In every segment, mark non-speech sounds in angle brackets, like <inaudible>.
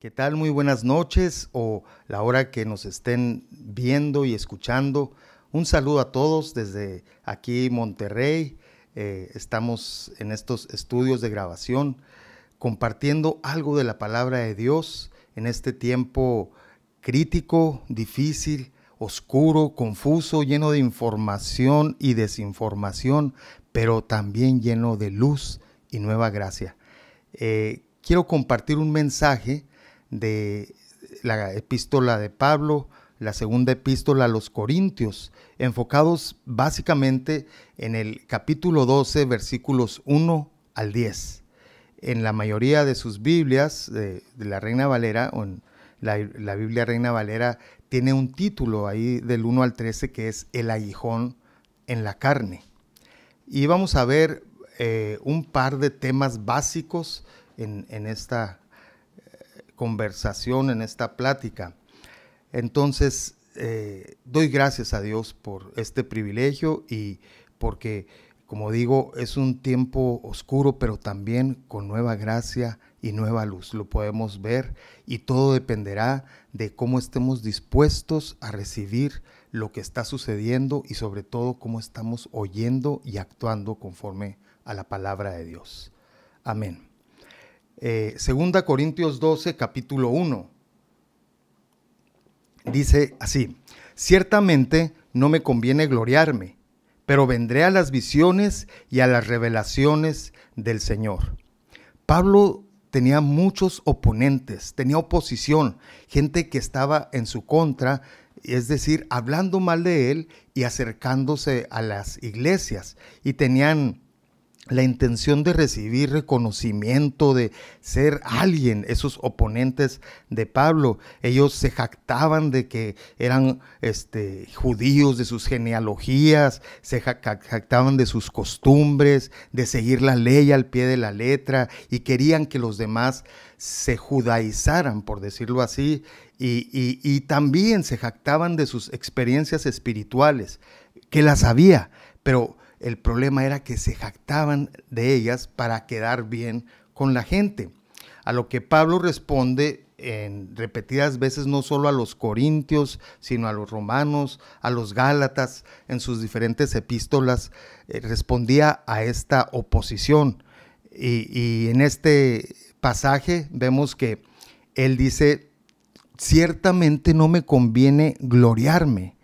¿Qué tal? Muy buenas noches o la hora que nos estén viendo y escuchando. Un saludo a todos desde aquí Monterrey. Eh, estamos en estos estudios de grabación compartiendo algo de la palabra de Dios en este tiempo crítico, difícil, oscuro, confuso, lleno de información y desinformación, pero también lleno de luz y nueva gracia. Eh, quiero compartir un mensaje de la epístola de Pablo, la segunda epístola a los Corintios, enfocados básicamente en el capítulo 12, versículos 1 al 10. En la mayoría de sus Biblias, de, la Reina Valera, o en la, Biblia Reina Valera, tiene un título ahí del 1 al 13 que es El aguijón en la carne. Y vamos a ver eh, un par de temas básicos en, en esta conversación, en esta plática. Entonces, eh, doy gracias a Dios por este privilegio y porque, como digo, es un tiempo oscuro, pero también con nueva gracia y nueva luz. Lo podemos ver y todo dependerá de cómo estemos dispuestos a recibir lo que está sucediendo y sobre todo cómo estamos oyendo y actuando conforme a la palabra de Dios. Amén. Eh, segunda Corintios 12, capítulo 1. Dice así, ciertamente no me conviene gloriarme, pero vendré a las visiones y a las revelaciones del Señor. Pablo tenía muchos oponentes, tenía oposición, gente que estaba en su contra, es decir, hablando mal de él y acercándose a las iglesias. Y tenían la intención de recibir reconocimiento, de ser alguien, esos oponentes de Pablo. Ellos se jactaban de que eran este, judíos, de sus genealogías, se jactaban de sus costumbres, de seguir la ley al pie de la letra y querían que los demás se judaizaran, por decirlo así, y, y también se jactaban de sus experiencias espirituales, que las había, pero el problema era que se jactaban de ellas para quedar bien con la gente. A lo que Pablo responde en repetidas veces no solo a los corintios, sino a los romanos, a los gálatas, en sus diferentes epístolas, eh, respondía a esta oposición. Y, en este pasaje vemos que él dice, ciertamente no me conviene gloriarme.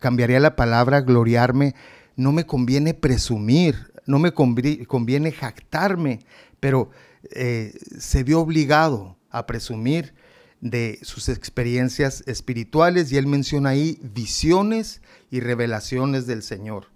cambiaría la palabra gloriarme no me conviene presumir, no me conviene jactarme, pero eh, se vio obligado a presumir de sus experiencias espirituales y él menciona ahí visiones y revelaciones del Señor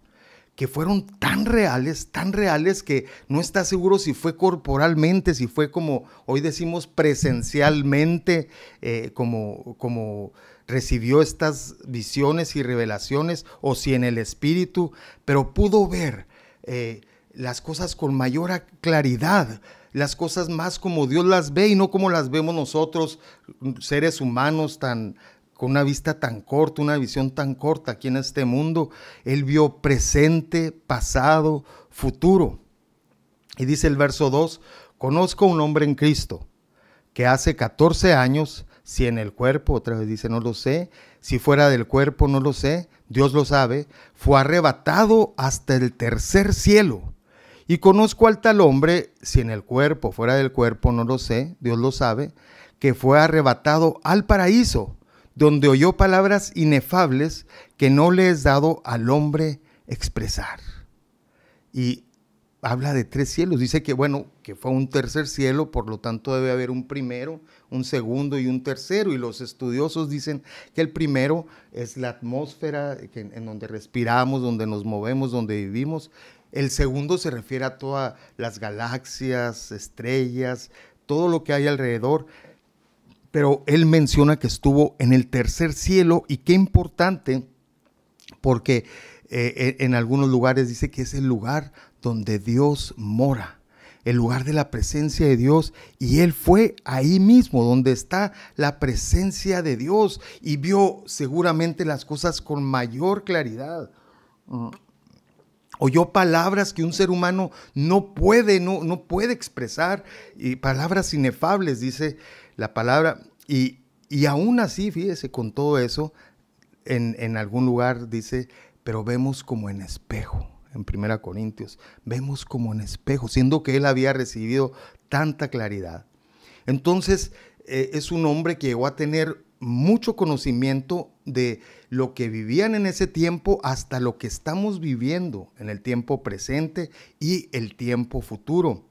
que fueron tan reales, tan reales que no está seguro si fue corporalmente, si fue como hoy decimos presencialmente, eh, como, como recibió estas visiones y revelaciones o si en el espíritu, pero pudo ver eh, las cosas con mayor claridad, las cosas más como Dios las ve y no como las vemos nosotros, seres humanos tan con una vista tan corta, una visión tan corta aquí en este mundo. Él vio presente, pasado, futuro. Y dice el verso 2, conozco un hombre en Cristo que hace 14 años, si en el cuerpo, otra vez dice, no lo sé, si fuera del cuerpo, no lo sé, Dios lo sabe, fue arrebatado hasta el tercer cielo. Y conozco al tal hombre, si en el cuerpo, fuera del cuerpo, no lo sé, Dios lo sabe, que fue arrebatado al paraíso donde oyó palabras inefables que no le es dado al hombre expresar. Y habla de tres cielos. Dice que, bueno, que fue un tercer cielo, por lo tanto debe haber un primero, un segundo y un tercero. Y los estudiosos dicen que el primero es la atmósfera en donde respiramos, donde nos movemos, donde vivimos. El segundo se refiere a todas las galaxias, estrellas, todo lo que hay alrededor pero él menciona que estuvo en el tercer cielo y qué importante, porque eh, en algunos lugares dice que es el lugar donde Dios mora, el lugar de la presencia de Dios, y él fue ahí mismo, donde está la presencia de Dios, y vio seguramente las cosas con mayor claridad. Mm. oyó palabras que un ser humano no puede, no, no puede expresar, y palabras inefables, dice la palabra, y, y aún así, fíjese, con todo eso, en, en algún lugar dice, pero vemos como en espejo, en Primera Corintios, vemos como en espejo, siendo que él había recibido tanta claridad. Entonces, eh, es un hombre que llegó a tener mucho conocimiento de lo que vivían en ese tiempo hasta lo que estamos viviendo en el tiempo presente y el tiempo futuro.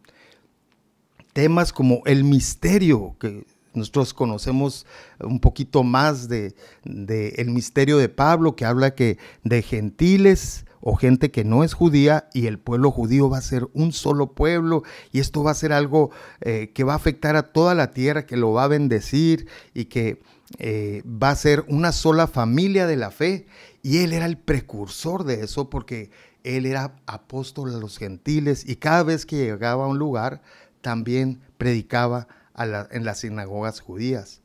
Temas como el misterio, que nosotros conocemos un poquito más de, el misterio de Pablo, que habla que de gentiles o gente que no es judía y el pueblo judío va a ser un solo pueblo y esto va a ser algo eh, que va a afectar a toda la tierra, que lo va a bendecir y que eh, va a ser una sola familia de la fe. Y él era el precursor de eso porque él era apóstol a los gentiles y cada vez que llegaba a un lugar también predicaba en las sinagogas judías.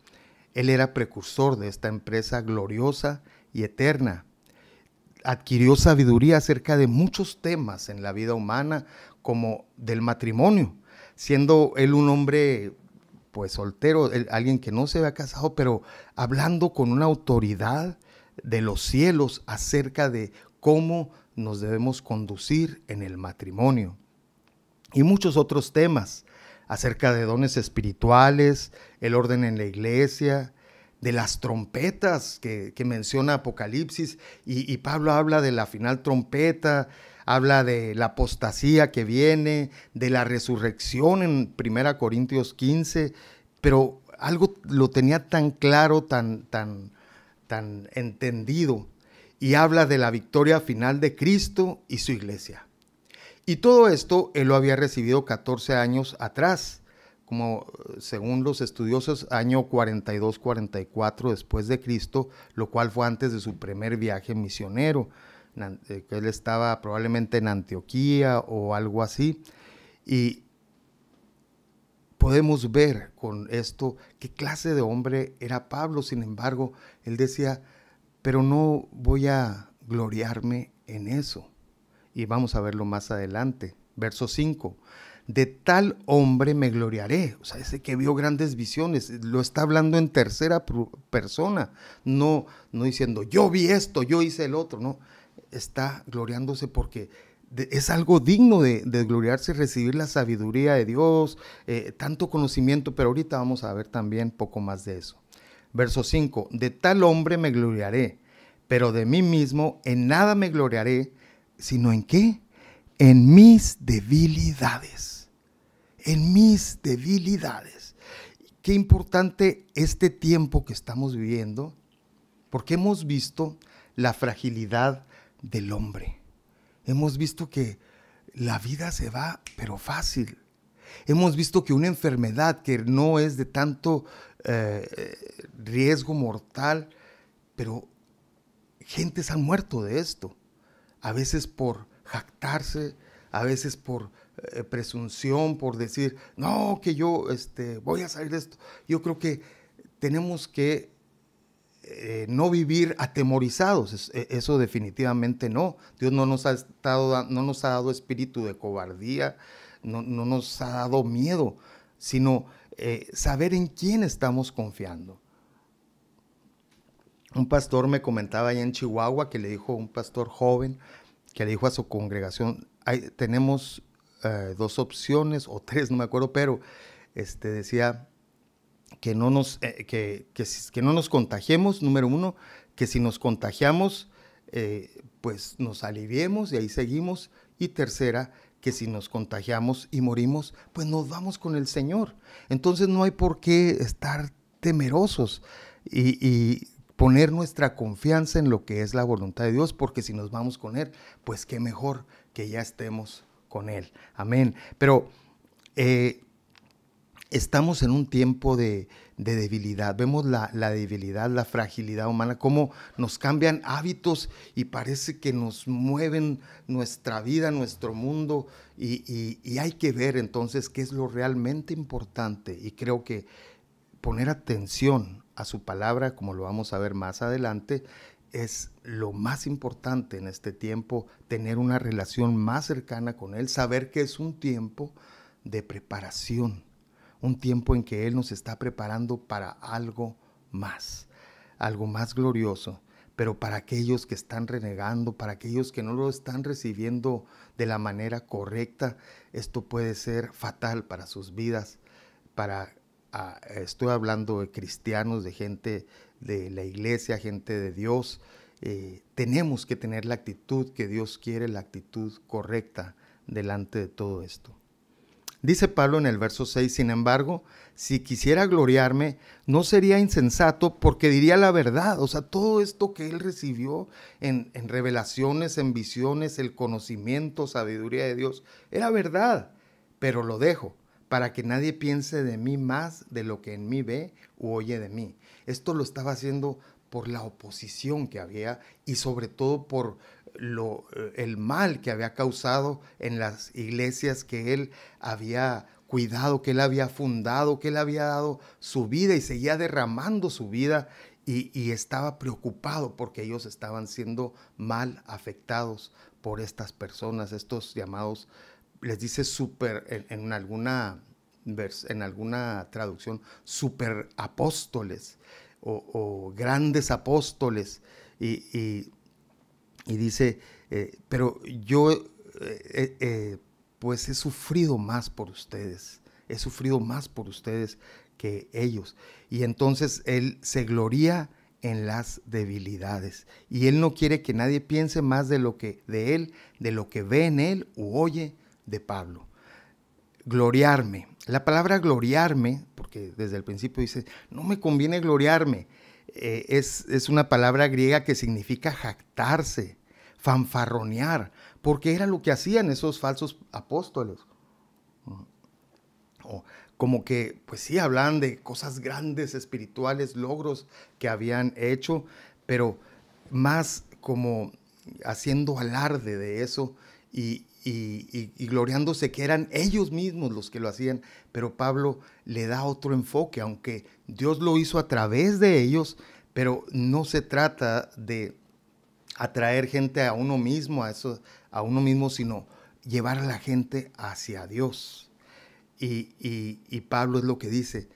Él era precursor de esta empresa gloriosa y eterna. Adquirió sabiduría acerca de muchos temas en la vida humana, como del matrimonio, siendo él un hombre pues soltero, alguien que no se había casado, pero hablando con una autoridad de los cielos acerca de cómo nos debemos conducir en el matrimonio. Y muchos otros temas acerca de dones espirituales, el orden en la iglesia, de las trompetas que, menciona Apocalipsis, y, y, Pablo habla de la final trompeta, habla de la apostasía que viene, de la resurrección en 1 Corintios 15, pero algo lo tenía tan claro, tan, tan, tan entendido, y habla de la victoria final de Cristo y su iglesia. Y todo esto él lo había recibido 14 años atrás, como según los estudiosos, año 42-44 después de Cristo, lo cual fue antes de su primer viaje misionero. Eh, que él estaba probablemente en Antioquía o algo así. Y podemos ver con esto qué clase de hombre era Pablo. Sin embargo, él decía, pero no voy a gloriarme en eso. Y vamos a verlo más adelante. Verso 5. De tal hombre me gloriaré. O sea, ese que vio grandes visiones, lo está hablando en tercera persona, no, no diciendo yo vi esto, yo hice el otro, no está gloriándose porque es algo digno de, gloriarse, recibir la sabiduría de Dios, eh, tanto conocimiento, pero ahorita vamos a ver también poco más de eso. Verso 5, de tal hombre me gloriaré, pero de mí mismo en nada me gloriaré, sino en qué? En mis debilidades, en mis debilidades. Qué importante este tiempo que estamos viviendo, porque hemos visto la fragilidad del hombre. Hemos visto que la vida se va, pero fácil. Hemos visto que una enfermedad que no es de tanto eh, riesgo mortal, pero gentes han muerto de esto. A veces por jactarse, a veces por eh, presunción, por decir, no, que yo este, voy a salir de esto. Yo creo que tenemos que eh, no vivir atemorizados, e, eso definitivamente no. Dios no nos ha, estado, no nos ha dado espíritu de cobardía, no, nos ha dado miedo, sino eh, saber en quién estamos confiando. Un pastor me comentaba allá en Chihuahua que le dijo, un pastor joven, que le dijo a su congregación, tenemos eh, dos opciones o <laughs> tres, no me acuerdo, pero este, decía, que no nos, eh, que, que, no nos contagiemos, número uno, que si nos contagiamos, eh, pues nos aliviemos y ahí seguimos. Y tercera, que si nos contagiamos y morimos, pues nos vamos con el Señor. Entonces no hay por qué estar temerosos y, y poner nuestra confianza en lo que es la voluntad de Dios, porque si nos vamos con Él, pues qué mejor que ya estemos con Él. Amén. Pero eh, estamos en un tiempo de, debilidad. Vemos la, debilidad, la fragilidad humana, cómo nos cambian hábitos y parece que nos mueven nuestra vida, nuestro mundo. Y, y hay que ver entonces qué es lo realmente importante. Y creo que poner atención a su palabra, como lo vamos a ver más adelante, es lo más importante en este tiempo, tener una relación más cercana con Él, saber que es un tiempo de preparación un tiempo en que Él nos está preparando para algo más, algo más glorioso. Pero para aquellos que están renegando, para aquellos que no lo están recibiendo de la manera correcta, esto puede ser fatal para sus vidas. Para, ah, estoy hablando de cristianos, de gente de la iglesia, gente de Dios. Eh, tenemos que tener la actitud que Dios quiere, la actitud correcta delante de todo esto. Dice Pablo en el verso 6, sin embargo, si quisiera gloriarme, no sería insensato porque diría la verdad. O sea, todo esto que él recibió en, en revelaciones, en visiones, el conocimiento, sabiduría de Dios, era verdad, pero lo dejo para que nadie piense de mí más de lo que en mí ve o oye de mí. Esto lo estaba haciendo por la oposición que había y sobre todo por lo, eh, el mal que había causado en las iglesias que él había cuidado, que él había fundado, que él había dado su vida y seguía derramando su vida y, estaba preocupado porque ellos estaban siendo mal afectados por estas personas, estos llamados, les dice super, en, alguna, en alguna traducción, super apóstoles o, grandes apóstoles. y y dice, eh, pero yo eh, eh, pues he sufrido más por ustedes, he sufrido más por ustedes que ellos. Y entonces él se gloría en las debilidades. Y él no quiere que nadie piense más de lo que de él, de lo que ve en él u oye de Pablo. Gloriarme. La palabra gloriarme, porque desde el principio dice, no me conviene gloriarme. Eh, es, una palabra griega que significa jactarse, fanfarronear, porque era lo que hacían esos falsos apóstoles. como que, pues sí, hablaban de cosas grandes, espirituales, logros que habían hecho, pero más como haciendo alarde de eso y, y, gloriándose que eran ellos mismos los que lo hacían, pero Pablo le da otro enfoque, aunque Dios lo hizo a través de ellos, pero no se trata de atraer gente a uno mismo, a, eso, a uno mismo, sino llevar a la gente hacia Dios. Y, y Pablo es lo que dice,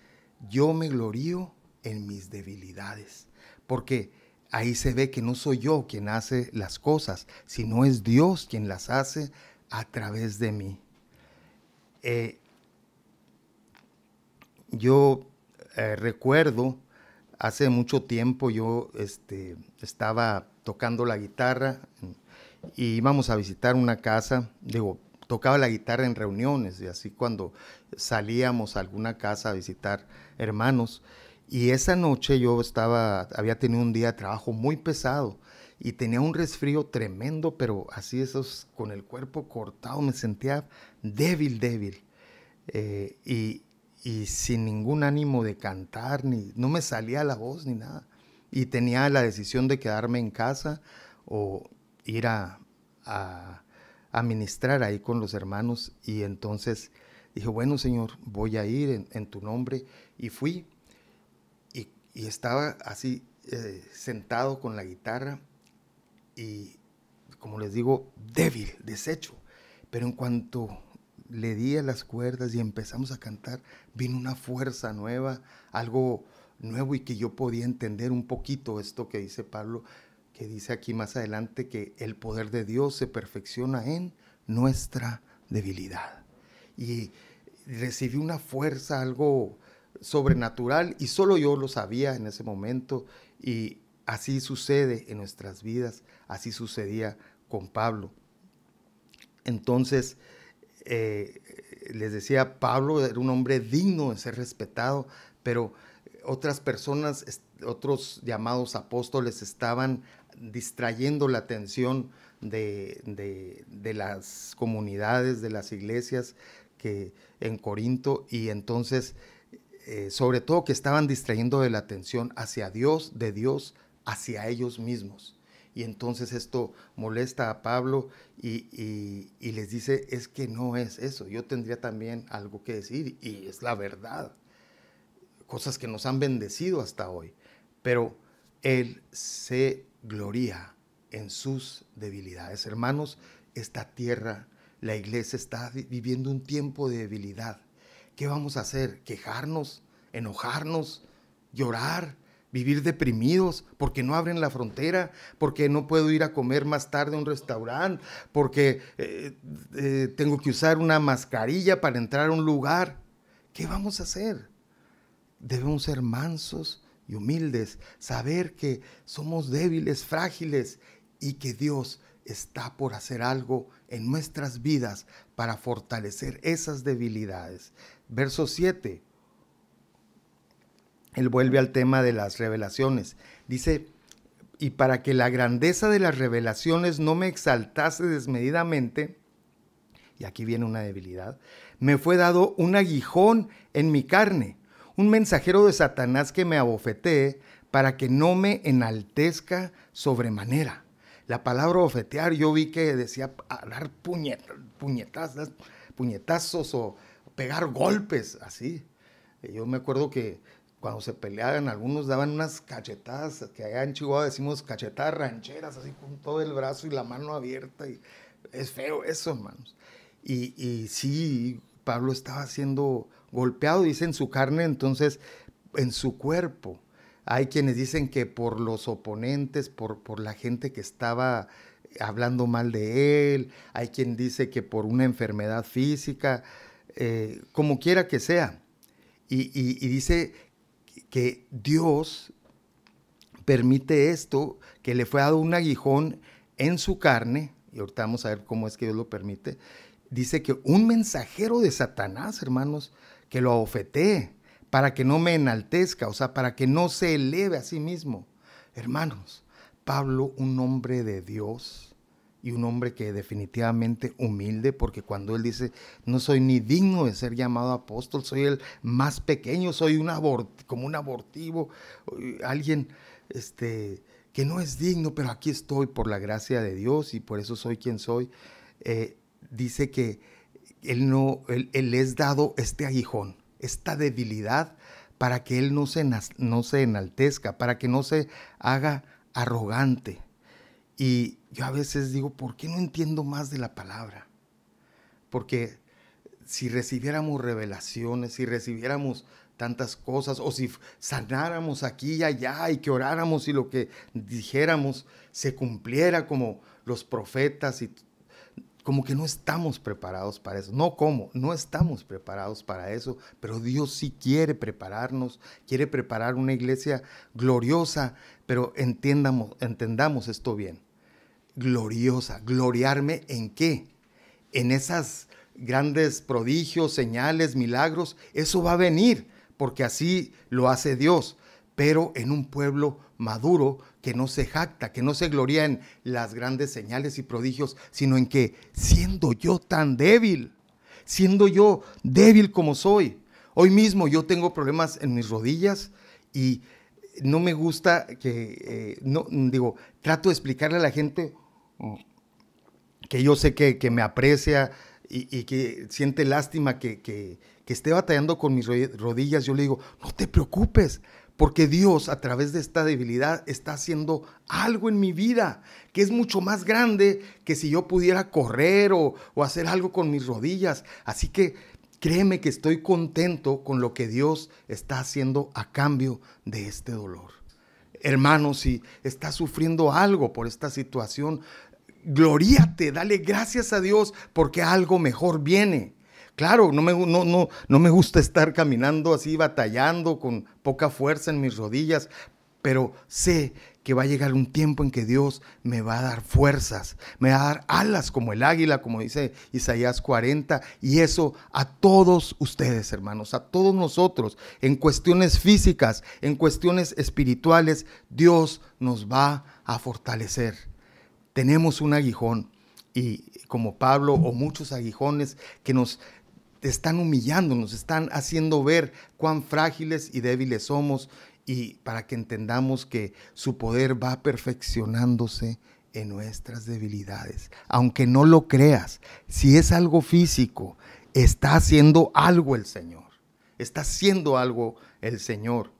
yo me glorío en mis debilidades, porque ahí se ve que no soy yo quien hace las cosas, sino es Dios quien las hace a través de mí. Eh, yo eh, recuerdo, hace mucho tiempo yo este, estaba tocando la guitarra y íbamos a visitar una casa, digo, tocaba la guitarra en reuniones y así cuando salíamos a alguna casa a visitar hermanos. Y esa noche yo estaba, había tenido un día de trabajo muy pesado y tenía un resfrío tremendo, pero así esos con el cuerpo cortado, me sentía débil, débil. Eh, y, sin ningún ánimo de cantar, ni no me salía la voz ni nada. Y tenía la decisión de quedarme en casa o ir a, a, ministrar ahí con los hermanos. Y entonces dije, bueno Señor, voy a ir en, tu nombre. Y fui y, estaba así eh, sentado con la guitarra y, como les digo, débil, deshecho. Pero en cuanto le di a las cuerdas y empezamos a cantar, vino una fuerza nueva, algo nuevo y que yo podía entender un poquito esto que dice Pablo, que dice aquí más adelante que el poder de Dios se perfecciona en nuestra debilidad. Y recibí una fuerza, algo sobrenatural, y solo yo lo sabía en ese momento, y Así sucede en nuestras vidas, así sucedía con Pablo. Entonces, eh, les decía, Pablo era un hombre digno de ser respetado, pero otras personas, otros llamados apóstoles estaban distrayendo la atención de, las comunidades, de las iglesias que en Corinto, y entonces, eh, sobre todo que estaban distrayendo de la atención hacia Dios, de Dios, hacia ellos mismos. Y entonces esto molesta a Pablo y, les dice, es que no es eso, yo tendría también algo que decir y es la verdad. Cosas que nos han bendecido hasta hoy. Pero Él se gloria en sus debilidades. Hermanos, esta tierra, la iglesia está viviendo un tiempo de debilidad ¿qué vamos a hacer? ¿Quejarnos? ¿Enojarnos? ¿Llorar? vivir deprimidos porque no abren la frontera, porque no puedo ir a comer más tarde a un restaurante, porque eh, eh, tengo que usar una mascarilla para entrar a un lugar. ¿Qué vamos a hacer? Debemos ser mansos y humildes, saber que somos débiles, frágiles y que Dios está por hacer algo en nuestras vidas para fortalecer esas debilidades. Verso 7 él vuelve al tema de las revelaciones. Dice, y para que la grandeza de las revelaciones no me exaltase desmedidamente, y aquí viene una debilidad, me fue dado un aguijón en mi carne, un mensajero de Satanás que me abofetee para que no me enaltezca sobremanera. La palabra bofetear yo vi que decía dar puñetazos, puñetazos o pegar golpes, así. Yo me acuerdo que cuando se peleaban, algunos daban unas cachetadas, que allá en Chihuahua decimos cachetadas rancheras, así con todo el brazo y la mano abierta. Y es feo eso, hermanos. Y, y sí, Pablo estaba siendo golpeado, dice en su carne, entonces en su cuerpo. Hay quienes dicen que por los oponentes, por, por la gente que estaba hablando mal de él, hay quien dice que por una enfermedad física, eh, como quiera que sea. Y, y, dice que Dios permite esto, que le fue dado un aguijón en su carne, y ahorita vamos a ver cómo es que Dios lo permite, dice que un mensajero de Satanás, hermanos, que lo ofetee para que no me enaltezca, o sea, para que no se eleve a sí mismo. Hermanos, Pablo, un hombre de Dios, y un hombre que definitivamente humilde, porque cuando él dice, no soy ni digno de ser llamado apóstol, soy el más pequeño, soy un como un abortivo, alguien este, que no es digno, pero aquí estoy por la gracia de Dios y por eso soy quien soy, eh, dice que él, no, él, él es dado este aguijón, esta debilidad, para que él no se, no se enaltezca, para que no se haga arrogante y yo a veces digo, ¿por qué no entiendo más de la palabra? Porque si recibiéramos revelaciones, si recibiéramos tantas cosas, o si sanáramos aquí y allá y que oráramos y lo que dijéramos se cumpliera como los profetas y como que no estamos preparados para eso. No como, no estamos preparados para eso, pero Dios sí quiere prepararnos, quiere preparar una iglesia gloriosa, pero entendamos, entendamos esto bien gloriosa. ¿Gloriarme en qué? En esas grandes prodigios, señales, milagros. Eso va a venir, porque así lo hace Dios. Pero en un pueblo maduro que no se jacta, que no se gloria en las grandes señales y prodigios, sino en que siendo yo tan débil, siendo yo débil como soy, hoy mismo yo tengo problemas en mis rodillas y no me gusta que, eh, no, digo, trato de explicarle a la gente que yo sé que, me aprecia y, que siente lástima que, que, esté batallando con mis rodillas, yo le digo, no te preocupes, porque Dios a través de esta debilidad está haciendo algo en mi vida que es mucho más grande que si yo pudiera correr o, o hacer algo con mis rodillas. Así que créeme que estoy contento con lo que Dios está haciendo a cambio de este dolor. Hermano, si estás sufriendo algo por esta situación, gloríate, dale gracias a Dios porque algo mejor viene. Claro, no me, no, no, no me gusta estar caminando así, batallando con poca fuerza en mis rodillas, pero sé que va a llegar un tiempo en que Dios me va a dar fuerzas, me va a dar alas como el águila, como dice Isaías 40, y eso a todos ustedes, hermanos, a todos nosotros, en cuestiones físicas, en cuestiones espirituales, Dios nos va a fortalecer. Tenemos un aguijón y como Pablo o muchos aguijones que nos están humillando, nos están haciendo ver cuán frágiles y débiles somos y para que entendamos que su poder va perfeccionándose en nuestras debilidades. Aunque no lo creas, si es algo físico, está haciendo algo el Señor. Está haciendo algo el Señor.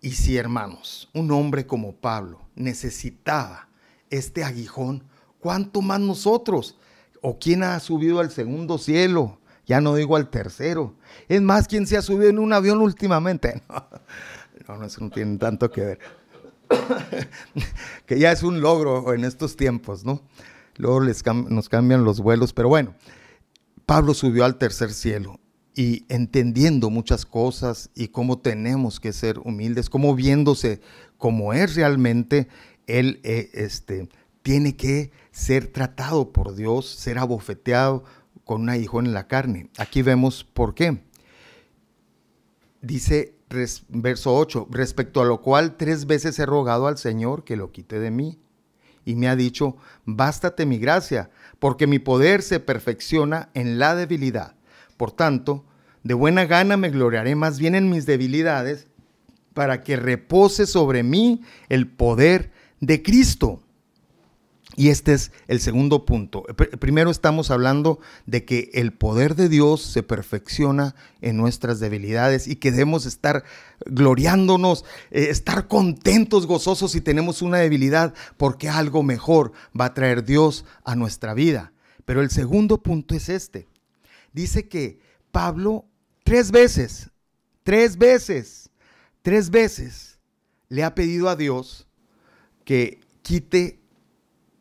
Y si, hermanos, un hombre como Pablo necesitaba este aguijón, ¿cuánto más nosotros? ¿O quién ha subido al segundo cielo? Ya no digo al tercero. Es más, ¿quién se ha subido en un avión últimamente? <laughs> No, no, eso no tiene tanto que ver. <coughs> que ya es un logro en estos tiempos, ¿no? Luego les nos cambian los vuelos, pero bueno, Pablo subió al tercer cielo y entendiendo muchas cosas y cómo tenemos que ser humildes, cómo viéndose como es realmente, él eh, este, tiene que ser tratado por Dios, ser abofeteado con un hijo en la carne. Aquí vemos por qué. Dice verso 8, respecto a lo cual tres veces he rogado al Señor que lo quite de mí. Y me ha dicho, bástate mi gracia, porque mi poder se perfecciona en la debilidad. Por tanto, de buena gana me gloriaré más bien en mis debilidades, para que repose sobre mí el poder de Cristo. Y este es el segundo punto. Primero estamos hablando de que el poder de Dios se perfecciona en nuestras debilidades y que debemos estar gloriándonos, eh, estar contentos, gozosos si tenemos una debilidad, porque algo mejor va a traer Dios a nuestra vida. Pero el segundo punto es este. Dice que Pablo tres veces, tres veces, tres veces le ha pedido a Dios que quite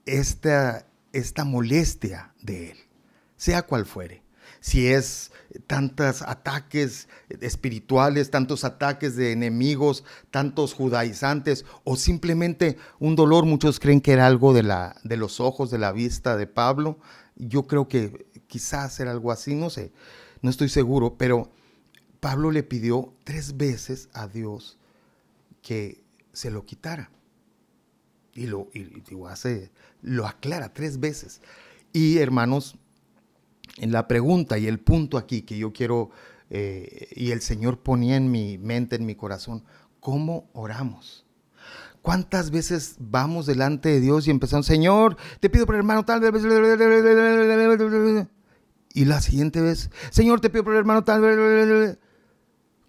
esta, esta molestia de él, sea cual fuere. Si es tantos ataques espirituales, tantos ataques de enemigos, tantos judaizantes o simplemente un dolor, muchos creen que era algo de, la, de los ojos, de la vista de Pablo. Yo creo que quizás era algo así, no sé, no estoy seguro, pero Pablo le pidió tres veces a Dios que se lo quitara. Y lo, hace, lo aclara tres veces. Y hermanos, en la pregunta y el punto aquí que yo quiero, eh, y el Señor ponía en mi mente, en mi corazón, ¿cómo oramos? ¿Cuántas veces vamos delante de Dios y empezamos, Señor, te pido por el hermano tal vez... Y la siguiente vez, Señor, te pido por el hermano tal vez...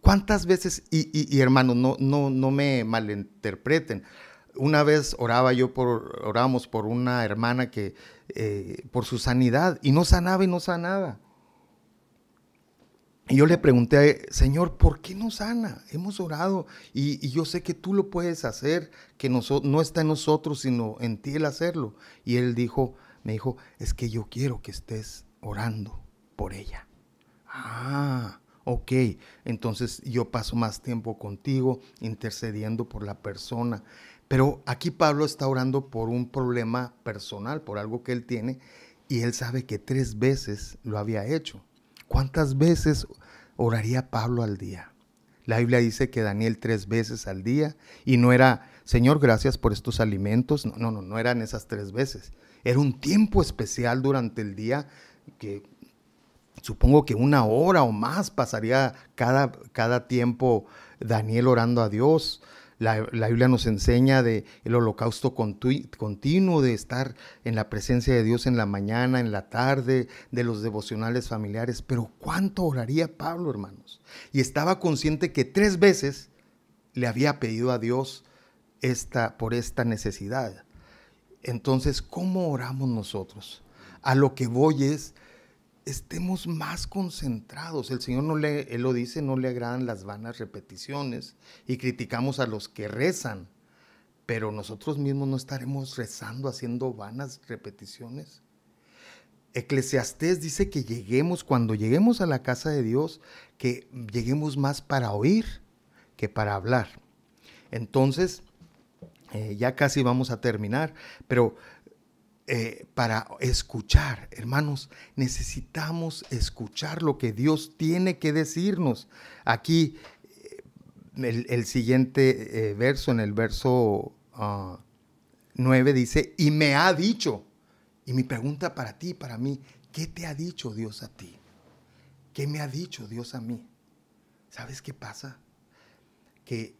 ¿Cuántas veces, y, y hermanos, no, no, no me malinterpreten, una vez oraba yo por, oramos por una hermana que, eh, por su sanidad, y no sanaba y no sanaba. Y yo le pregunté, Señor, ¿por qué no sana? Hemos orado y, yo sé que tú lo puedes hacer, que no, no está en nosotros, sino en ti el hacerlo. Y él dijo, me dijo, es que yo quiero que estés orando por ella. Ah, ok, entonces yo paso más tiempo contigo intercediendo por la persona. Pero aquí Pablo está orando por un problema personal, por algo que él tiene, y él sabe que tres veces lo había hecho. ¿Cuántas veces oraría Pablo al día? La Biblia dice que Daniel tres veces al día, y no era, Señor, gracias por estos alimentos. No, no, no, eran esas tres veces. Era un tiempo especial durante el día que supongo que una hora o más pasaría cada, cada tiempo Daniel orando a Dios. La, Biblia nos enseña de el holocausto continuo, de estar en la presencia de Dios en la mañana, en la tarde, de los devocionales familiares. Pero ¿cuánto oraría Pablo, hermanos? Y estaba consciente que tres veces le había pedido a Dios esta, por esta necesidad. Entonces, ¿cómo oramos nosotros? A lo que voy es estemos más concentrados. El Señor no le, Él lo dice, no le agradan las vanas repeticiones y criticamos a los que rezan, pero nosotros mismos no estaremos rezando, haciendo vanas repeticiones. Eclesiastés dice que lleguemos, cuando lleguemos a la casa de Dios, que lleguemos más para oír que para hablar. Entonces, eh, ya casi vamos a terminar, pero eh, para escuchar. Hermanos, necesitamos escuchar lo que Dios tiene que decirnos. Aquí eh, el, siguiente eh, verso, en el verso 9, ah, dice, y me ha dicho, y mi pregunta para ti, para mí, ¿qué te ha dicho Dios a ti? ¿Qué me ha dicho Dios a mí? ¿Sabes qué pasa? Que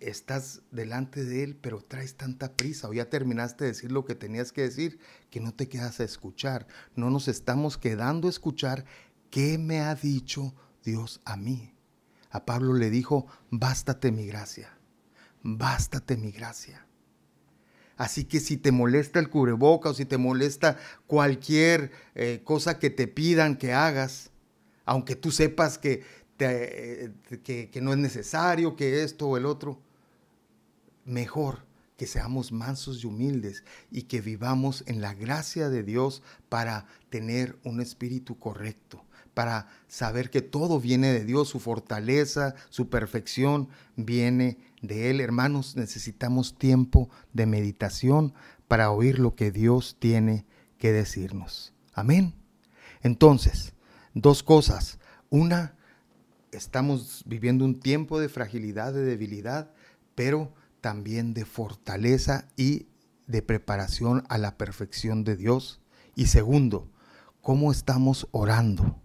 estás delante de Él, pero traes tanta prisa o ya terminaste de decir lo que tenías que decir, que no te quedas a escuchar. No nos estamos quedando a escuchar qué me ha dicho Dios a mí. A Pablo le dijo, bástate mi gracia, bástate mi gracia. Así que si te molesta el cubreboca o si te molesta cualquier eh, cosa que te pidan que hagas, aunque tú sepas que, que, que no es necesario, que esto o el otro. Mejor que seamos mansos y humildes y que vivamos en la gracia de Dios para tener un espíritu correcto, para saber que todo viene de Dios, su fortaleza, su perfección viene de Él. Hermanos, necesitamos tiempo de meditación para oír lo que Dios tiene que decirnos. Amén. Entonces, dos cosas. Una, estamos viviendo un tiempo de fragilidad, de debilidad, pero también de fortaleza y de preparación a la perfección de Dios. Y segundo, cómo estamos orando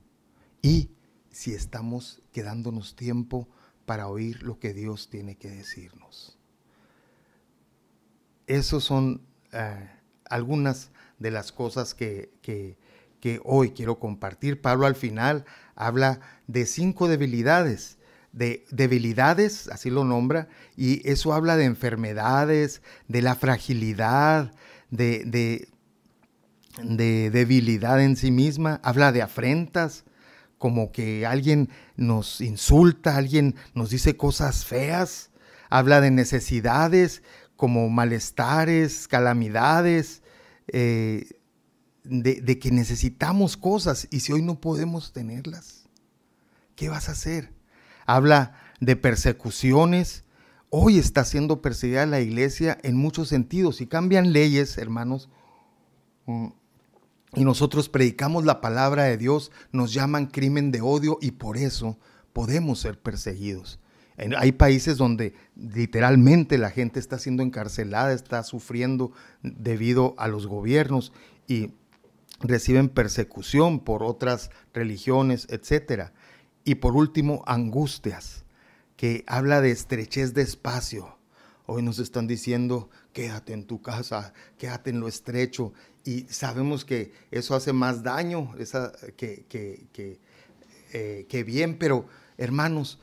y si estamos quedándonos tiempo para oír lo que Dios tiene que decirnos. Esas son eh, algunas de las cosas que, que, que hoy quiero compartir. Pablo al final habla de cinco debilidades de debilidades, así lo nombra, y eso habla de enfermedades, de la fragilidad, de, de, de, debilidad en sí misma, habla de afrentas, como que alguien nos insulta, alguien nos dice cosas feas, habla de necesidades como malestares, calamidades, eh, de, de que necesitamos cosas y si hoy no podemos tenerlas, ¿qué vas a hacer? Habla de persecuciones. Hoy está siendo perseguida la iglesia en muchos sentidos y cambian leyes, hermanos. Mm, y nosotros predicamos la palabra de Dios, nos llaman crimen de odio y por eso podemos ser perseguidos. Hay países donde literalmente la gente está siendo encarcelada, está sufriendo debido a los gobiernos y reciben persecución por otras religiones, etcétera. Y por último, angustias, que habla de estrechez de espacio. Hoy nos están diciendo, quédate en tu casa, quédate en lo estrecho. Y sabemos que eso hace más daño que, que, eh, que bien, pero hermanos,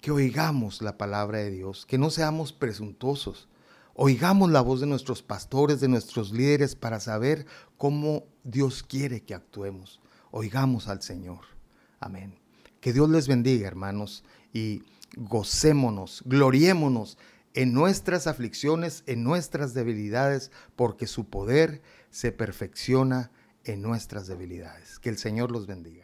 que oigamos la palabra de Dios, que no seamos presuntuosos. Oigamos la voz de nuestros pastores, de nuestros líderes, para saber cómo Dios quiere que actuemos. Oigamos al Señor. Amén. Que Dios les bendiga, hermanos, y gocémonos, gloriémonos en nuestras aflicciones, en nuestras debilidades, porque su poder se perfecciona en nuestras debilidades. Que el Señor los bendiga.